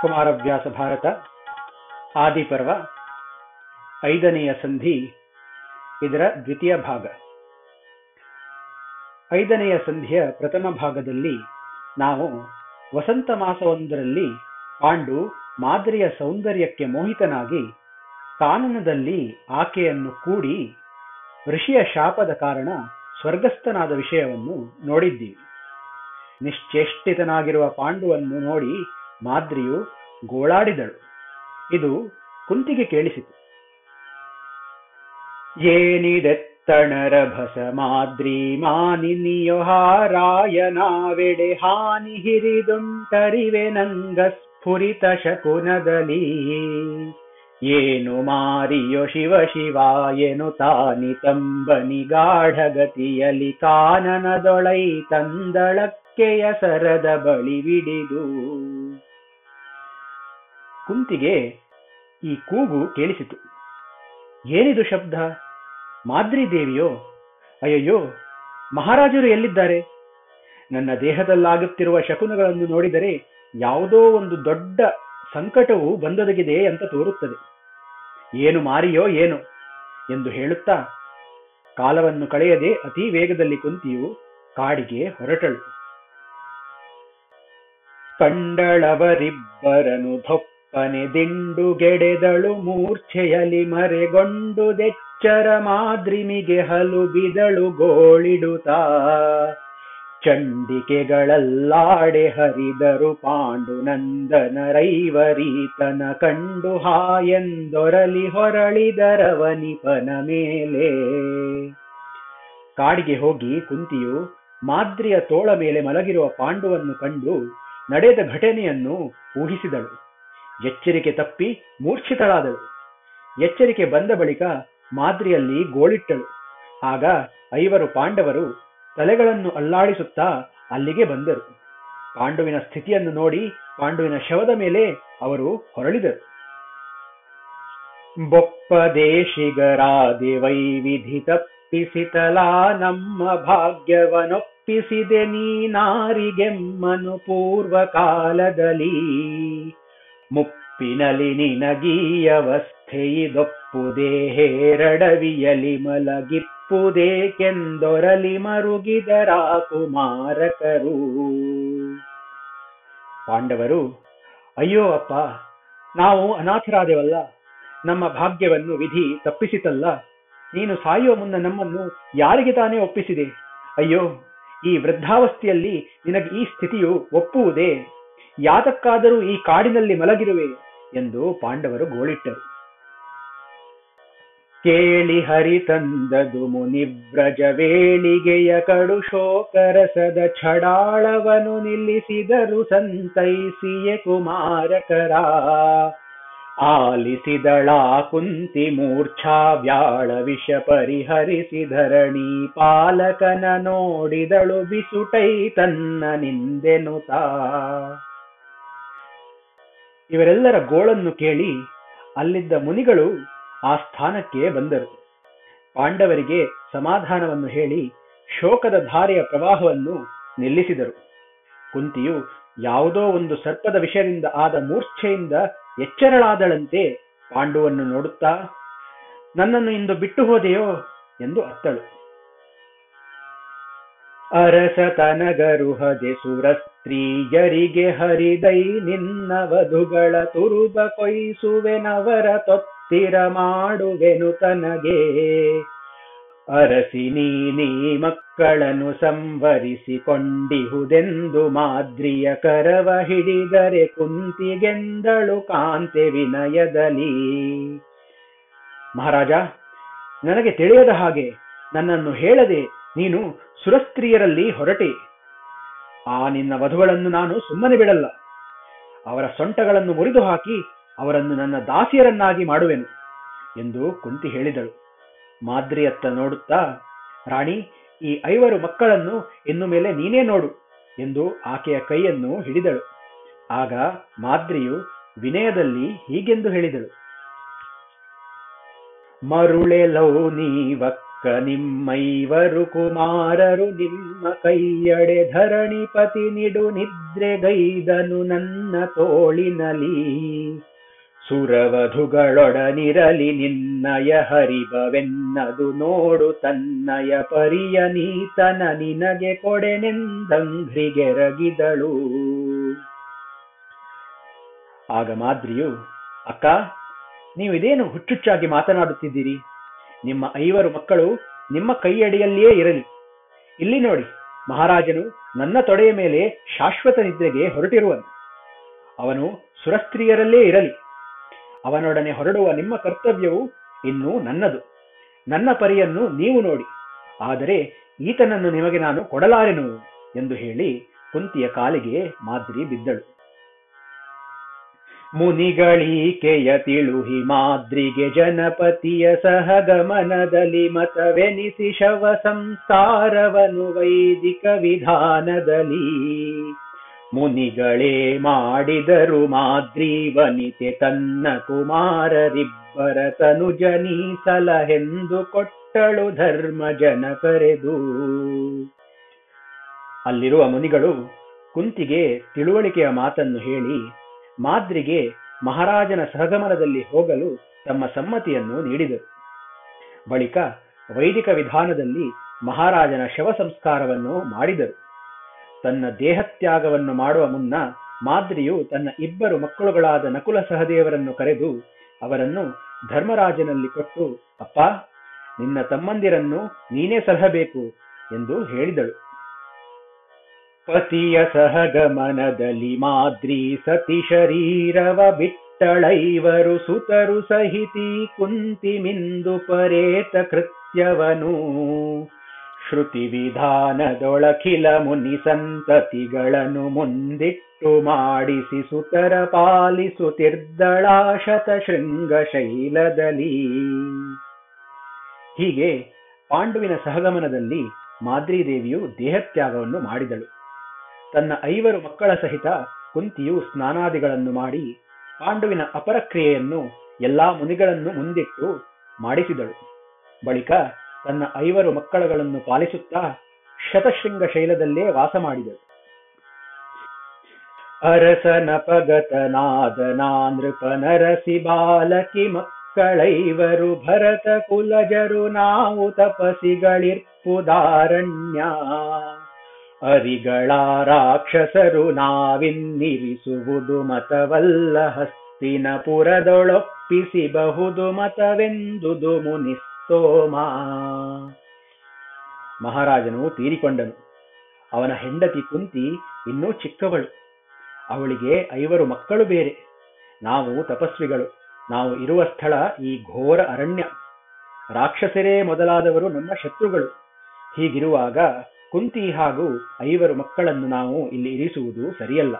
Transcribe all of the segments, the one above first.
ಕುಮಾರವ್ಯಾಸ ಭಾರತ, ಆದಿಪರ್ವ, ಐದನೆಯ ಸಂಧಿ, ಇದರ ದ್ವಿತೀಯ ಭಾಗ. ಐದನೆಯ ಸಂಧಿಯ ಪ್ರಥಮ ಭಾಗದಲ್ಲಿ ನಾವು ವಸಂತ ಮಾಸವೊಂದರಲ್ಲಿ ಪಾಂಡು ಮಾದರಿಯ ಸೌಂದರ್ಯಕ್ಕೆ ಮೋಹಿತನಾಗಿ ಕಾನನದಲ್ಲಿ ಆಕೆಯನ್ನು ಕೂಡಿ ಋಷಿಯ ಶಾಪದ ಕಾರಣ ಸ್ವರ್ಗಸ್ಥನಾದ ವಿಷಯವನ್ನು ನೋಡಿದ್ದೀವಿ. ನಿಶ್ಚೇಷ್ಟಿತನಾಗಿರುವ ಪಾಂಡುವನ್ನು ನೋಡಿ ಮಾದ್ರಿಯು ಗೋಳಾಡಿದಳು. ಇದು ಕುಂತಿಗೆ ಕೇಳಿಸಿತು. ಏನಿದೆತ್ತಣರ ಭಸ ಮಾದ್ರಿ ಮಾನಿನಿಯೋಹಾರಾಯಣಾವೆಡೆ ಹಾನಿ ಹಿರಿದುಂಟರಿವೆ ನಂಗ ಸ್ಫುರಿತ ಶಕುನದಲ್ಲಿ. ಏನು ಮಾರಿಯೋ ಶಿವ ಶಿವ, ಏನು ತಾನಿ ತಂಬನಿ ಗಾಢಗತಿಯಲಿ ಕಾನನದೊಳೈ ತಂದಳಕ್ಕೆಯ ಸರದ ಬಳಿ ಬಿಡಿದು. ಕುಂತಿಗೆ ಈ ಕೂಗು ಕೇಳಿಸಿತು. ಏನಿದು ಶಬ್ದ? ಮಾದ್ರಿ ದೇವಿಯೋ? ಅಯ್ಯಯ್ಯೋ, ಮಹಾರಾಜರು ಎಲ್ಲಿದ್ದಾರೆ? ನನ್ನ ದೇಹದಲ್ಲಾಗುತ್ತಿರುವ ಶಕುನಗಳನ್ನು ನೋಡಿದರೆ ಯಾವುದೋ ಒಂದು ದೊಡ್ಡ ಸಂಕಟವು ಬಂದೊದಗಿದೆ ಅಂತ ತೋರುತ್ತದೆ. ಏನು ಮಾರಿಯೋ ಏನು ಎಂದು ಹೇಳುತ್ತಾ ಕಾಲವನ್ನು ಕಳೆಯದೆ ಅತಿ ವೇಗದಲ್ಲಿ ಕುಂತಿಯು ಕಾಡಿಗೆ ಹೊರಟಳು. ಕಂಡಳವರಿಬ್ಬರನು ಧೊಪ್ಪನೆ ದಿಂಡು ಗೆಡೆದಳು ಮೂರ್ಛೆಯಲಿ ಮರೆಗೊಂಡು ದೆಚ್ಚರ ಮಾದ್ರಿಮಿಗೆ ಹಲು ಬಿದಳು ಗೋಳಿಡುತ್ತಾ ಚಂಡಿಕೆಗಳಲ್ಲಾಡೆ ಹರಿದರು ಪಾಂಡುನಂದನ ರೈವರೀತನ ಕಂಡು ಹಾಯೆಂದೊರಲಿ ಹೊರಳಿದರವನಿಪನ ಮೇಲೆ. ಕಾಡಿಗೆ ಹೋಗಿ ಕುಂತಿಯು ಮಾದ್ರಿಯ ತೋಳ ಮೇಲೆ ಮಲಗಿರುವ ಪಾಂಡುವನ್ನು ಕಂಡು ನಡೆದ ಘಟನೆಯನ್ನು ಊಹಿಸಿದಳು. ಎಚ್ಚರಿಕೆ ತಪ್ಪಿ ಮೂರ್ಛಿತಳಾದಳು. ಎಚ್ಚರಿಕೆ ಬಂದ ಬಳಿಕ ಮಾದ್ರಿಯಲ್ಲಿ ಗೋಳಿಟ್ಟಳು. ಆಗ ಐವರು ಪಾಂಡವರು ತಲೆಗಳನ್ನು ಅಲ್ಲಾಡಿಸುತ್ತಾ ಅಲ್ಲಿಗೆ ಬಂದರು. ಪಾಂಡುವಿನ ಸ್ಥಿತಿಯನ್ನು ನೋಡಿ ಪಾಂಡುವಿನ ಶವದ ಮೇಲೆ ಅವರು ಹೊರಳಿದರು. ಬೊಪ್ಪ ದೇಶಿಗರಾದೆ ವೈವಿಧಿ ತಪ್ಪಿಸಿತಲಾ ನಮ್ಮ ಭಾಗ್ಯವನೊಪ್ಪಿಸಿದೆ ನೀನಾರಿಗೆಮ್ಮನು ಪೂರ್ವ ಕಾಲದಲ್ಲಿ ಮುಪ್ಪಿನಲಿ ನಿನಗೀಯವಸ್ಥೆಯಿದೊಪ್ಪುದೇ ಹೇರಡವಿಯಲಿ ಮಲಗಿಪ್ಪುದೇಕೆಂದೊರಲಿ ಮರುಗಿದರ ಕುಮಾರಕರು. ಪಾಂಡವರು, ಅಯ್ಯೋ ಅಪ್ಪ, ನಾವು ಅನಾಥರಾದೆವಲ್ಲ? ನಮ್ಮ ಭಾಗ್ಯವನ್ನು ವಿಧಿ ತಪ್ಪಿಸಿತಲ್ಲ? ನೀನು ಸಾಯುವ ಮುನ್ನ ನಮ್ಮನ್ನು ಯಾರಿಗೆ ತಾನೇ ಒಪ್ಪಿಸಿದೆ? ಅಯ್ಯೋ, ಈ ವೃದ್ಧಾವಸ್ಥೆಯಲ್ಲಿ ನಿನಗೆ ಈ ಸ್ಥಿತಿಯು ಒಪ್ಪುವುದೇ? ಯಾತಕ್ಕಾದರೂ ಈ ಕಾಡಿನಲ್ಲಿ ಮಲಗಿರುವೆ ಎಂದು ಪಾಂಡವರು ಗೋಳಿಟ್ಟರು. ಕೇಳಿ ಹರಿತಂದದು ಮುನಿವ್ರಜ ವೇಳಿಗೆಯ ಕಡು ಶೋಕರಸದ ಛಡಾಳವನು ನಿಲ್ಲಿಸಿದರು ಸಂತೈಸಿಯ ಕುಮಾರಕರ. ಆಲಿಸಿದಳಾ ಕುಂತಿ ಮೂರ್ಛಾ ವ್ಯಾಳ ವಿಷ ಪರಿಹರಿಸಿ ಧರಣಿ ಪಾಲಕನ ನೋಡಿದಳು ಬಿಸುಟೈ ತನ್ನ ನಿಂದೆನುತಾ ಇವರೆಲ್ಲರ ಗೋಳನ್ನು ಕೇಳಿ ಅಲ್ಲಿದ್ದ ಮುನಿಗಳು ಆ ಸ್ಥಾನಕ್ಕೆ ಬಂದರು. ಪಾಂಡವರಿಗೆ ಸಮಾಧಾನವನ್ನು ಹೇಳಿ ಶೋಕದ ಧಾರೆಯ ಪ್ರವಾಹವನ್ನು ನಿಲ್ಲಿಸಿದರು. ಕುಂತಿಯು ಯಾವುದೋ ಒಂದು ಸರ್ಪದ ವಿಷಯದಿಂದ ಆದ ಮೂರ್ಛೆಯಿಂದ ಎಚ್ಚರಳಾದಳಂತೆ ಪಾಂಡುವನ್ನು ನೋಡುತ್ತಾ, ನನ್ನನ್ನು ಇಂದು ಬಿಟ್ಟು ಹೋದೆಯೋ? ಎಂದು ಅತ್ತಳು. ಅರಸ ತನಗರುಹದೆ ಸುರ ಸ್ತ್ರೀಯರಿಗೆ ಹರಿದೈ ನಿನ್ನ ವಧುಗಳ ತುರುಬ ಕೊಯ್ಸುವೆನವರ ತೊತ್ತಿರ ಮಾಡುವೆನು ತನಗೆ. ಅರಸಿ ನೀ ಮಕ್ಕಳನ್ನು ಸಂವರಿಸಿಕೊಂಡಿಹುದೆಂದು ಮಾದ್ರಿಯ ಕರವ ಹಿಡಿದರೆ ಕುಂತಿಗೆಂದಳು ಕಾಂತೆ ವಿನಯದಲ್ಲಿ. ಮಹಾರಾಜ, ನನಗೆ ತಿಳಿಯದ ಹಾಗೆ ನನ್ನನ್ನು ಹೇಳದೆ ನೀನು ಸುರಸ್ತ್ರೀಯರಲ್ಲಿ ಹೊರಟೆ. ಆ ನಿನ್ನ ವಧುಗಳನ್ನು ನಾನು ಸುಮ್ಮನೆ ಬಿಡಲ್ಲ. ಅವರ ಸೊಂಟಗಳನ್ನು ಮುರಿದು ಹಾಕಿ ಅವರನ್ನು ನನ್ನ ದಾಸಿಯರನ್ನಾಗಿ ಮಾಡುವೆನು ಎಂದು ಕುಂತಿ ಹೇಳಿದಳು. ಮಾದ್ರಿಯತ್ತ ನೋಡುತ್ತಾ, ರಾಣಿ, ಈ ಐವರು ಮಕ್ಕಳನ್ನು ಇನ್ನು ಮೇಲೆ ನೀನೇ ನೋಡು ಎಂದು ಆಕೆಯ ಕೈಯನ್ನು ಹಿಡಿದಳು. ಆಗ ಮಾದ್ರಿಯು ವಿನಯದಲ್ಲಿ ಹೀಗೆಂದು ಹೇಳಿದಳು. ಮರುಳೆಲೌ ನೀವಕ್ಕ ನಿಮ್ಮೈವರು ಕುಮಾರರು, ನಿಮ್ಮ ಕೈಯಡೆ ಧರಣಿಪತಿ ನಿಡು ನಿದ್ರೆಗೈದನು ನನ್ನ ತೋಳಿನಲಿ ಸುರವಧುಗಳೊಡನಿರಲಿ ನಿನ್ನಯ ಹರಿಭವೆನ್ನದು ನೋಡು ತನ್ನಯ ಪರಿಯ ನೀತನ ನಿನಗೆ ಕೊಡೆನೆಂದಂಘ್ರಿಗೆರಗಿದಳು ಆಗ ಮಾದ್ರಿಯು, ಅಕ್ಕ ನೀವು ಇದೇನು ಹುಚ್ಚುಚ್ಚಾಗಿ ಮಾತನಾಡುತ್ತಿದ್ದೀರಿ? ನಿಮ್ಮ ಐವರು ಮಕ್ಕಳು ನಿಮ್ಮ ಕೈಯಡಿಯಲ್ಲಿಯೇ ಇರಲಿ. ಇಲ್ಲಿ ನೋಡಿ, ಮಹಾರಾಜನು ನನ್ನ ತೊಡೆಯ ಮೇಲೆ ಶಾಶ್ವತ ನಿದ್ರೆಗೆ ಹೊರಟಿರುವನು. ಅವನು ಸುರಸ್ತ್ರೀಯರಲ್ಲೇ ಇರಲಿ. ಅವನೊಡನೆ ಹೊರಡುವ ನಿಮ್ಮ ಕರ್ತವ್ಯವು ಇನ್ನೂ ನನ್ನದು. ನನ್ನ ಪರಿಯನ್ನು ನೀವು ನೋಡಿ. ಆದರೆ ಈತನನ್ನು ನಿಮಗೆ ನಾನು ಕೊಡಲಾರೆನು? ಎಂದು ಹೇಳಿ ಕುಂತಿಯ ಕಾಲಿಗೆ ಮಾದ್ರಿ ಬಿದ್ದಳು. ಮುನಿಗಳೀಕೆಯ ತಿಳುಹಿ ಮಾದ್ರಿಗೆ ಜನಪತಿಯ ಸಹಗಮನದಲ್ಲಿ ಮತವೆನಿಸಿ ಶವ ಸಂಸಾರವನು ವೈದಿಕ ವಿಧಾನದಲ್ಲಿ. ಮುನಿಗಳೇ ಮಾಡಿದರು ಮಾದ್ರೀವನಿತೆ ತನ್ನ ಕುಮಾರರಿಬ್ಬರ ತನುಜನೀಸಲಹೆಂದು ಕೊಟ್ಟಳು ಧರ್ಮ ಜನ ಕರೆದು. ಅಲ್ಲಿರುವ ಮುನಿಗಳು ಕುಂತಿಗೆ ತಿಳುವಳಿಕೆಯ ಮಾತನ್ನು ಹೇಳಿ, ಮಾದ್ರಿಗೆ ಮಹಾರಾಜನ ಸಹಗಮನದಲ್ಲಿ ಹೋಗಲು ತಮ್ಮ ಸಮ್ಮತಿಯನ್ನು ನೀಡಿದರು. ಬಳಿಕ ವೈದಿಕ ವಿಧಾನದಲ್ಲಿ ಮಹಾರಾಜನ ಶವ ಸಂಸ್ಕಾರವನ್ನು ಮಾಡಿದರು. ತನ್ನ ದೇಹತ್ಯಾಗವನ್ನು ಮಾಡುವ ಮುನ್ನ ಮಾದ್ರಿಯು ತನ್ನ ಇಬ್ಬರು ಮಕ್ಕಳುಗಳಾದ ನಕುಲ ಸಹದೇವರನ್ನು ಕರೆದು ಅವರನ್ನು ಧರ್ಮರಾಜನಲ್ಲಿ ಕೊಟ್ಟು, ಅಪ್ಪ, ನಿನ್ನ ತಮ್ಮಂದಿರನ್ನು ನೀನೇ ಸಲಹಬೇಕು ಎಂದು ಹೇಳಿದಳು. ಪತಿಯ ಸಹಗಮನದಲ್ಲಿ ಮಾದ್ರಿ ಸತಿ ಶರೀರವ ಬಿಟ್ಟಳೈವರು ಸುತರು ಸಹಿತಿ ಕುಂತಿ ಮಿಂದು ಪರೇತ ಕೃತ್ಯವನು. ಶ್ರುತಿ ವಿಧಾನದೊಳಖಿಲ ಮುನಿ ಸಂತತಿಗಳನ್ನು ಮುಂದಿಟ್ಟು ಮಾಡಿಸಿ ಸುತರ ಪಾಲಿಸುತ್ತಿರ್ದಳಾಶತ ಶೃಂಗ ಶೈಲದಲ್ಲಿ ಹೀಗೆ ಪಾಂಡುವಿನ ಸಹಗಮನದಲ್ಲಿ ಮಾದ್ರಿದೇವಿಯು ದೇಹತ್ಯಾಗವನ್ನು ಮಾಡಿದಳು. ತನ್ನ ಐವರು ಮಕ್ಕಳ ಸಹಿತ ಕುಂತಿಯು ಸ್ನಾನಾದಿಗಳನ್ನು ಮಾಡಿ ಪಾಂಡುವಿನ ಅಪರಕ್ರಿಯೆಯನ್ನು ಎಲ್ಲಾ ಮುನಿಗಳನ್ನು ಮುಂದಿಟ್ಟು ಮಾಡಿಸಿದಳು. ಬಳಿಕ ತನ್ನ ಐವರು ಮಕ್ಕಳುಗಳನ್ನು ಪಾಲಿಸುತ್ತಾ ಶತಶೃಂಗ ಶೈಲದಲ್ಲೇ ವಾಸ ಮಾಡಿದಳು. ಅರಸನ ಪಗತನಾದನಾ ಬಾಲಕಿ ಮಕ್ಕಳೈವರು ಭರತ ಕುಲಜರು ನಾವು ತಪಸಿಗಳಿರ್ಪುದಾರಣ್ಯ. ಅರಿಗಳ ರಾಕ್ಷಸರು ನಾವಿನ್ನಿರಿಸುವುದು ಮತವಲ್ಲ ಹಸ್ತಿನ ಪುರದೊಳೊಪ್ಪಿಸಿ ಬಹುದು ಮತವೆಂದುದು ಮುನಿಸ್ತೋಮ ಮಹಾರಾಜನು ತೀರಿಕೊಂಡನು. ಅವನ ಹೆಂಡತಿ ಕುಂತಿ ಇನ್ನೂ ಚಿಕ್ಕವಳು. ಅವಳಿಗೆ ಐವರು ಮಕ್ಕಳು ಬೇರೆ. ನಾವು ತಪಸ್ವಿಗಳು. ನಾವು ಇರುವ ಸ್ಥಳ ಈ ಘೋರ ಅರಣ್ಯ. ರಾಕ್ಷಸರೇ ಮೊದಲಾದವರು ನಮ್ಮ ಶತ್ರುಗಳು. ಹೀಗಿರುವಾಗ ಕುಂತಿ ಹಾಗೂ ಐವರು ಮಕ್ಕಳನ್ನು ನಾವು ಇಲ್ಲಿ ಇರಿಸುವುದು ಸರಿಯಲ್ಲ.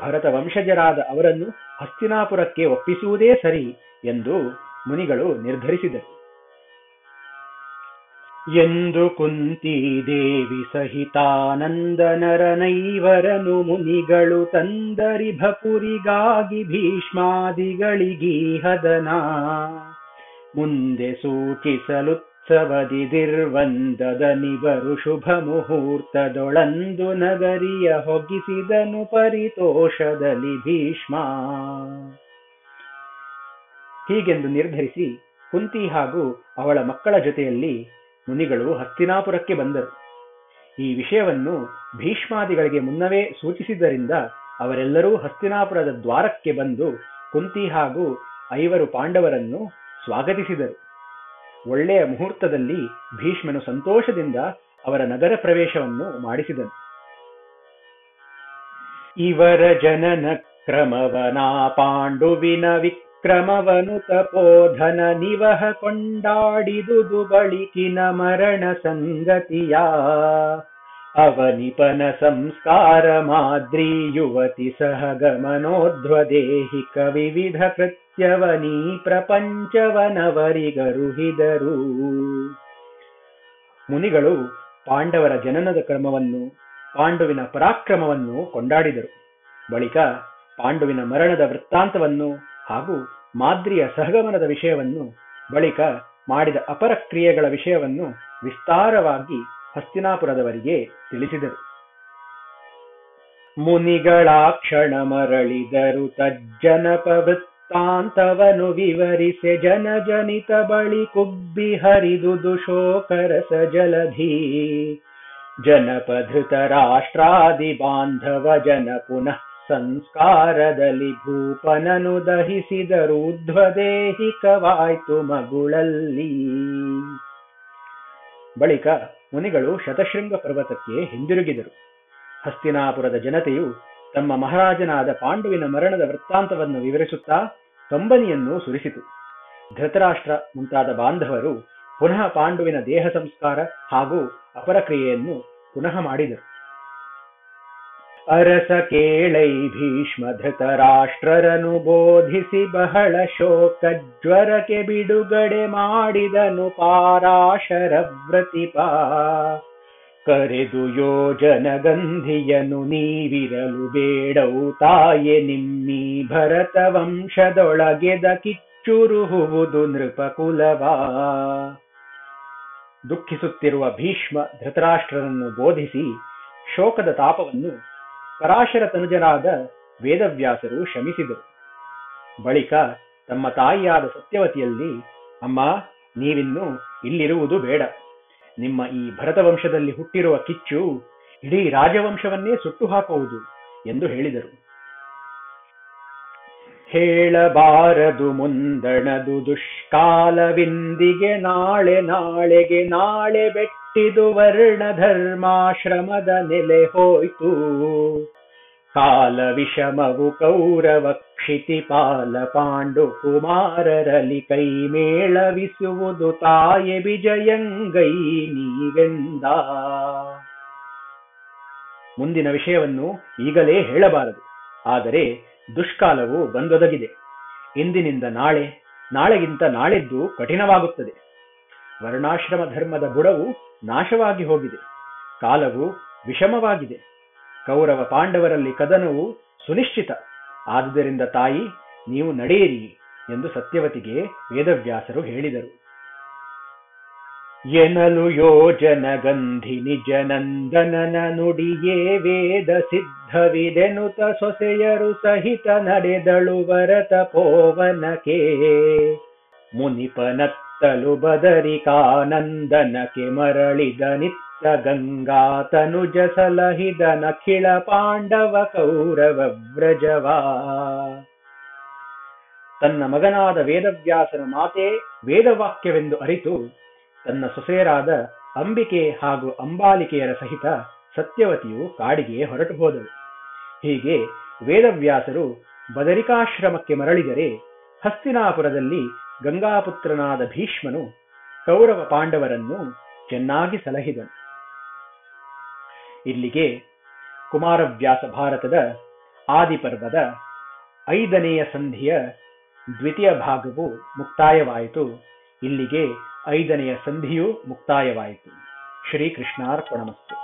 ಭರತ ವಂಶಜರಾದ ಅವರನ್ನು ಹಸ್ತಿನಾಪುರಕ್ಕೆ ಒಪ್ಪಿಸುವುದೇ ಸರಿ ಎಂದು ಮುನಿಗಳು ನಿರ್ಧರಿಸಿದರು. ಎಂದು ಕುಂತಿ ದೇವಿ ಸಹಿತಾನಂದನರನೈವರನು ಮುನಿಗಳು ತಂದರಿ ಭಪುರಿಗಾಗಿ ಭೀಷ್ಮಾದಿಗಳಿಗೀಹದನ. ಮುಂದೆ ಸೂಚಿಸಲುತ್ಸವದಿದಿರ್ವಂದದನಿವರು ಶುಭ ಮುಹೂರ್ತದೊಳಂದು ನಗರಿಯ ಹೊಗಿಸಿದನು ಪರಿತೋಷದಲ್ಲಿ ಭೀಷ್ಮ. ಹೀಗೆಂದು ನಿರ್ಧರಿಸಿ ಕುಂತಿ ಹಾಗೂ ಅವಳ ಮಕ್ಕಳ ಜೊತೆಯಲ್ಲಿ ಮುನಿಗಳು ಹಸ್ತಿನಾಪುರಕ್ಕೆ ಬಂದರು. ಈ ವಿಷಯವನ್ನು ಭೀಷ್ಮಾದಿಗಳಿಗೆ ಮುನ್ನವೇ ಸೂಚಿಸಿದ್ದರಿಂದ ಅವರೆಲ್ಲರೂ ಹಸ್ತಿನಾಪುರದ ದ್ವಾರಕ್ಕೆ ಬಂದು ಕುಂತಿ ಹಾಗೂ ಐವರು ಪಾಂಡವರನ್ನು ಸ್ವಾಗತಿಸಿದರು. ಒಳ್ಳೆಯ ಮುಹೂರ್ತದಲ್ಲಿ ಭೀಷ್ಮನು ಸಂತೋಷದಿಂದ ಅವರ ನಗರ ಪ್ರವೇಶವನ್ನು ಮಾಡಿಸಿದನು. ಇವರ ಜನನ ಕ್ರಮವನ ಪಾಂಡುವಿನ ವಿಕ್ರಮವನು ತಪೋಧನ ನಿವಹ ಕೊಂಡಾಡಿದುದು ಬಳಿಕಿನ ಮರಣ ಸಂಗತಿಯ. ಅವನಿಪನ ಸಂಸ್ಕಾರ ಮಾದ್ರಿ ಯುವತಿ ಸಹಗಮನೋಧ್ವದೇಹಿಕ ವಿವಿಧ ಕೃತ್ಯವನೀ ಪ್ರಪಂಚವನವರಿಗರುಹಿದರು. ಮುನಿಗಳು ಪಾಂಡವರ ಜನನದ ಕ್ರಮವನ್ನು, ಪಾಂಡುವಿನ ಪರಾಕ್ರಮವನ್ನು ಕೊಂಡಾಡಿದರು. ಬಳಿಕ ಪಾಂಡುವಿನ ಮರಣದ ವೃತ್ತಾಂತವನ್ನು ಹಾಗೂ ಮಾದ್ರಿಯ ಸಹಗಮನದ ವಿಷಯವನ್ನು ಬಳಿಕ ಮಾಡಿದ ಅಪರ ಕ್ರಿಯೆಗಳ ವಿಷಯವನ್ನು ವಿಸ್ತಾರವಾಗಿ ಹಸ್ತಿನಾಪುರದವರಿಗೆ ತಿಳಿಸಿದರು. ಮುನಿಗಳ ಕ್ಷಣ ಮರಳಿದರು ತಜ್ಜನಪ ವೃತ್ತಾಂತವನು ವಿವರಿಸೆ ಜನಜನಿತ ಬಳಿ ಕುಬ್ಬಿ ಹರಿದು ಶೋಕರಸ ಜಲಧಿ. ಜನಪಧೃತ ರಾಷ್ಟ್ರಾದಿ ಬಾಂಧವ ಜನ ಪುನಃ ಸಂಸ್ಕಾರದಲ್ಲಿ ಭೂಪನನು ದಹಿಸಿದ ಊರ್ಧ್ವದೇಹಿಕವಾಯ್ತು ಮಗುಳಲ್ಲಿ. ಬಳಿಕ ಮುನಿಗಳು ಶತಶೃಂಗ ಪರ್ವತಕ್ಕೆ ಹಿಂದಿರುಗಿದರು. ಹಸ್ತಿನಾಪುರದ ಜನತೆಯು ತಮ್ಮ ಮಹಾರಾಜನಾದ ಪಾಂಡುವಿನ ಮರಣದ ವೃತ್ತಾಂತವನ್ನು ವಿವರಿಸುತ್ತಾ ಕಂಬನಿಯನ್ನು ಸುರಿಸಿತು. ಧೃತರಾಷ್ಟ್ರ ಮುಂತಾದ ಬಾಂಧವರು ಪುನಃ ಪಾಂಡುವಿನ ದೇಹ ಸಂಸ್ಕಾರ ಹಾಗೂ ಅಪರ ಕ್ರಿಯೆಯನ್ನು ಪುನಃ ಮಾಡಿದರು. ಅರಸ ಕೇಳೈ ಭೀಷ್ಮ ಧೃತರಾಷ್ಟ್ರರನು ಬೋಧಿಸಿ ಬಹಳ ಶೋಕ ಜ್ವರಕ್ಕೆ ಬಿಡುಗಡೆ ಮಾಡಿದನು ಪಾರಾಶರ ವ್ರತಿಪ. ಕರೆದು ಯೋಜನ ಗಂಧಿಯನು ನೀವಿರಲು ಬೇಡವು ತಾಯೆ, ನಿಮ್ಮಿ ಭರತ ವಂಶದೊಳಗೆದ ಕಿಚ್ಚುರುಹುವುದು ನೃಪಕುಲವಾ. ದುಃಖಿಸುತ್ತಿರುವ ಭೀಷ್ಮ ಧೃತರಾಷ್ಟ್ರರನ್ನು ಬೋಧಿಸಿ ಶೋಕದ ತಾಪವನ್ನು ಪರಾಶರ ತನುಜರಾದ ವೇದವ್ಯಾಸರು ಶಮಿಸಿದರು. ಬಳಿಕ ತಮ್ಮ ತಾಯಿಯಾದ ಸತ್ಯವತಿಯಲ್ಲಿ, ಅಮ್ಮ, ನೀವಿನ್ನು ಇಲ್ಲಿರುವುದು ಬೇಡ. ನಿಮ್ಮ ಈ ಭರತ ವಂಶದಲ್ಲಿ ಹುಟ್ಟಿರುವ ಕಿಚ್ಚು ಇಡೀ ರಾಜವಂಶವನ್ನೇ ಸುಟ್ಟು ಹಾಕುವುದು ಎಂದು ಹೇಳಿದರು. ಹೇಳಬಾರದು ಮುಂದಣದು ದುಷ್ಕಾಲವಿಂದಿಗೆ ನಾಳೆ ನಾಳೆಗೆ ನಾಳೆ ಬೆಟ್ಟಿದು ವರ್ಣ ಧರ್ಮಾಶ್ರಮದ ನೆಲೆ ಹೋಯ್ತು. ಕಾಲ ವಿಷಮವು ಕೌರವ ಕ್ಷಿತಿಪಾಲ ಪಾಂಡು ಕುಮಾರರಲ್ಲಿ ಕೈ ಮೇಳವಿಸುವುದು ತಾಯೆ ವಿಜಯಂಗೈ ನೀವೆಂದ. ಮುಂದಿನ ವಿಷಯವನ್ನು ಈಗಲೇ ಹೇಳಬಾರದು. ಆದರೆ ದುಷ್ಕಾಲವು ಬಂದೊದಗಿದೆ. ಇಂದಿನಿಂದ ನಾಳೆ, ನಾಳೆಗಿಂತ ನಾಳೆದ್ದು ಕಠಿಣವಾಗುತ್ತದೆ. ವರ್ಣಾಶ್ರಮ ಧರ್ಮದ ಬುಡವು ನಾಶವಾಗಿ ಹೋಗಿದೆ. ಕಾಲವು ವಿಷಮವಾಗಿದೆ. ಕೌರವ ಪಾಂಡವರಲ್ಲಿ ಕದನವು ಸುನಿಶ್ಚಿತ. ಆದುದರಿಂದ ತಾಯಿ, ನೀವು ನಡೆಯಿರಿ ಎಂದು ಸತ್ಯವತಿಗೆ ವೇದವ್ಯಾಸರು ಹೇಳಿದರು. ಎನಲು ಯೋಜನ ಗಂಧಿ ನಿಜ ನಂದನನ ನುಡಿಯೇ ವೇದ ಸಿದ್ಧವಿದೆನುತ ಸೊಸೆಯರು ಸಹಿತ ನಡೆದಳು ವರತ ಪೋವನಕೆ ಮುನಿಪನತ್ತಲು ಬದರಿಕಾನಂದನಕ್ಕೆ ಮರಳಿದ ನಿತ್ಯ ಗಂಗಾ ತನುಜ ಸಲಹಿದ ನಖಿಳ ಪಾಂಡವ ಕೌರವ ವ್ರಜವಾ. ತನ್ನ ಮಗನಾದ ವೇದವ್ಯಾಸನ ಮಾತೇ ವೇದವಾಕ್ಯವೆಂದು ಅರಿತು ತನ್ನ ಸೊಸೆಯರಾದ ಅಂಬಿಕೆ ಹಾಗೂ ಅಂಬಾಲಿಕೆಯರ ಸಹಿತ ಸತ್ಯವತಿಯು ಕಾಡಿಗೆ ಹೊರಟು ಹೋದಳು. ಹೀಗೆ ವೇದವ್ಯಾಸರು ಬದರಿಕಾಶ್ರಮಕ್ಕೆ ಮರಳಿದರೆ ಹಸ್ತಿನಾಪುರದಲ್ಲಿ ಗಂಗಾಪುತ್ರನಾದ ಭೀಷ್ಮನು ಕೌರವ ಪಾಂಡವರನ್ನು ಚೆನ್ನಾಗಿ ಸಲಹಿದನು. ಇಲ್ಲಿಗೆ ಕುಮಾರವ್ಯಾಸ ಭಾರತದ ಆದಿಪರ್ವದ ಐದನೆಯ ಸಂಧಿಯ ದ್ವಿತೀಯ ಭಾಗವು ಮುಕ್ತಾಯವಾಯಿತು. ಇಲ್ಲಿಗೆ ಐದನೆಯ ಸಂಧಿಯೂ ಮುಕ್ತಾಯವಾಯಿತು. ಶ್ರೀಕೃಷ್ಣಾರ್ಪಣಮಸ್ತು.